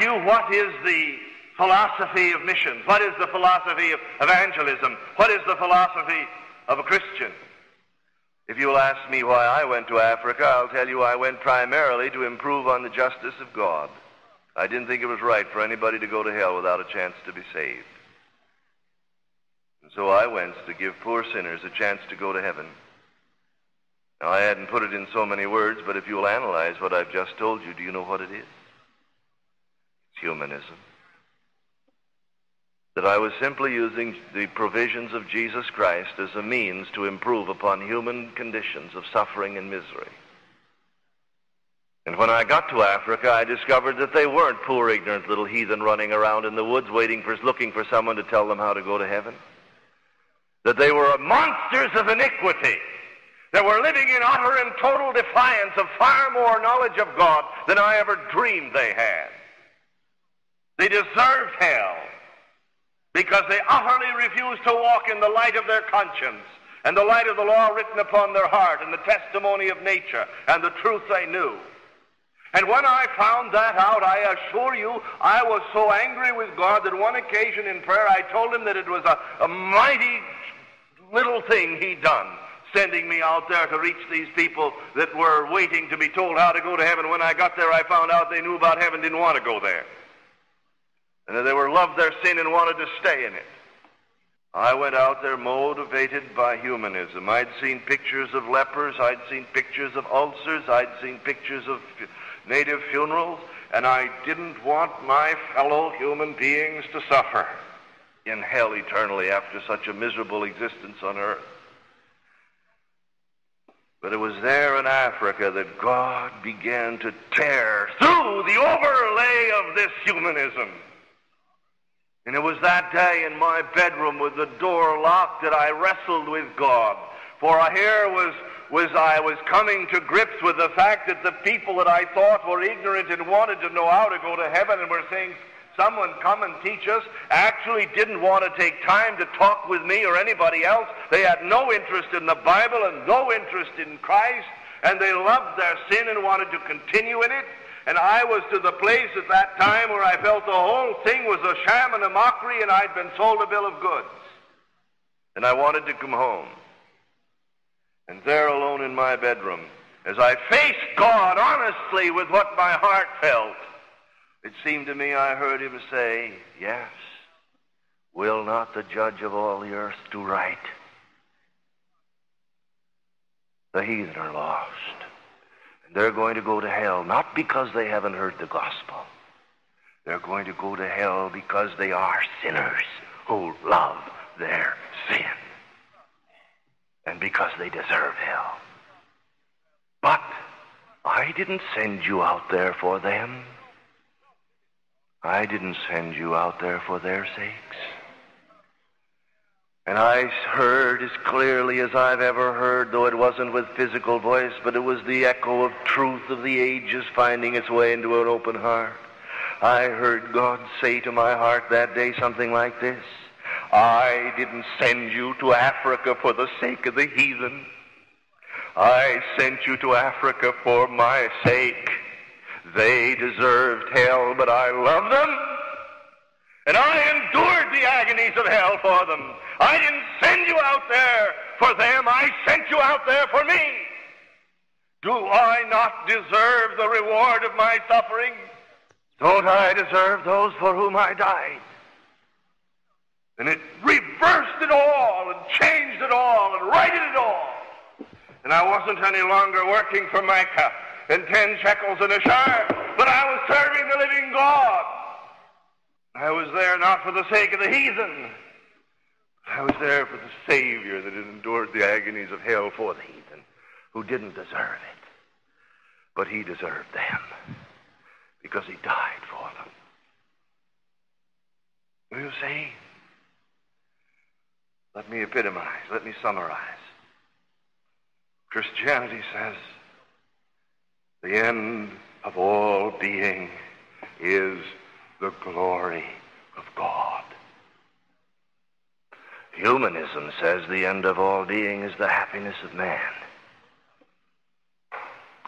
you what is the philosophy of missions? What is the philosophy of evangelism? What is the philosophy of a Christian? If you will ask me why I went to Africa, I'll tell you I went primarily to improve on the justice of God. I didn't think it was right for anybody to go to hell without a chance to be saved. And so I went to give poor sinners a chance to go to heaven. Now, I hadn't put it in so many words, but if you'll analyze what I've just told you, do you know what it is? Humanism that I was simply using the provisions of Jesus Christ as a means to improve upon human conditions of suffering and misery. And when I got to Africa, I discovered that they weren't poor, ignorant little heathen running around in the woods waiting for, looking for someone to tell them how to go to heaven. That they were monsters of iniquity that were living in utter and total defiance of far more knowledge of God than I ever dreamed they had. They deserved hell because they utterly refused to walk in the light of their conscience and the light of the law written upon their heart and the testimony of nature and the truth they knew. And when I found that out, I assure you, I was so angry with God that one occasion in prayer I told him that it was a, a mighty little thing he'd done, sending me out there to reach these people that were waiting to be told how to go to heaven. When I got there, I found out they knew about heaven, didn't want to go there and that they were loved their sin and wanted to stay in it. I went out there motivated by humanism. I'd seen pictures of lepers, I'd seen pictures of ulcers, I'd seen pictures of native funerals, and I didn't want my fellow human beings to suffer in hell eternally after such a miserable existence on earth. But it was there in Africa that God began to tear through the overlay of this humanism and it was that day in my bedroom with the door locked that I wrestled with God. For here was, was I was coming to grips with the fact that the people that I thought were ignorant and wanted to know how to go to heaven and were saying, someone come and teach us, actually didn't want to take time to talk with me or anybody else. They had no interest in the Bible and no interest in Christ, and they loved their sin and wanted to continue in it. And I was to the place at that time where I felt the whole thing was a sham and a mockery, and I'd been sold a bill of goods. And I wanted to come home. And there alone in my bedroom, as I faced God honestly with what my heart felt, it seemed to me I heard him say, Yes, will not the judge of all the earth do right? The heathen are lost. They're going to go to hell not because they haven't heard the gospel. They're going to go to hell because they are sinners who love their sin. And because they deserve hell. But I didn't send you out there for them. I didn't send you out there for their sakes. And I heard as clearly as I've ever heard, though it wasn't with physical voice, but it was the echo of truth of the ages finding its way into an open heart. I heard God say to my heart that day something like this. I didn't send you to Africa for the sake of the heathen. I sent you to Africa for my sake. They deserved hell, but I love them. And I endured the agonies of hell for them. I didn't send you out there for them. I sent you out there for me. Do I not deserve the reward of my suffering? Don't I deserve those for whom I died? And it reversed it all and changed it all and righted it all. And I wasn't any longer working for Micah and ten shekels in a shire, but I was serving the living God. I was there not for the sake of the heathen, I was there for the Savior that had endured the agonies of hell for the heathen, who didn't deserve it. But he deserved them because he died for them. Will you see? Let me epitomize. Let me summarize. Christianity says the end of all being is the glory of God. Humanism says the end of all being is the happiness of man.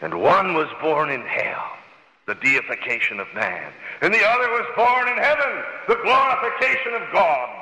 And one was born in hell, the deification of man. And the other was born in heaven, the glorification of God.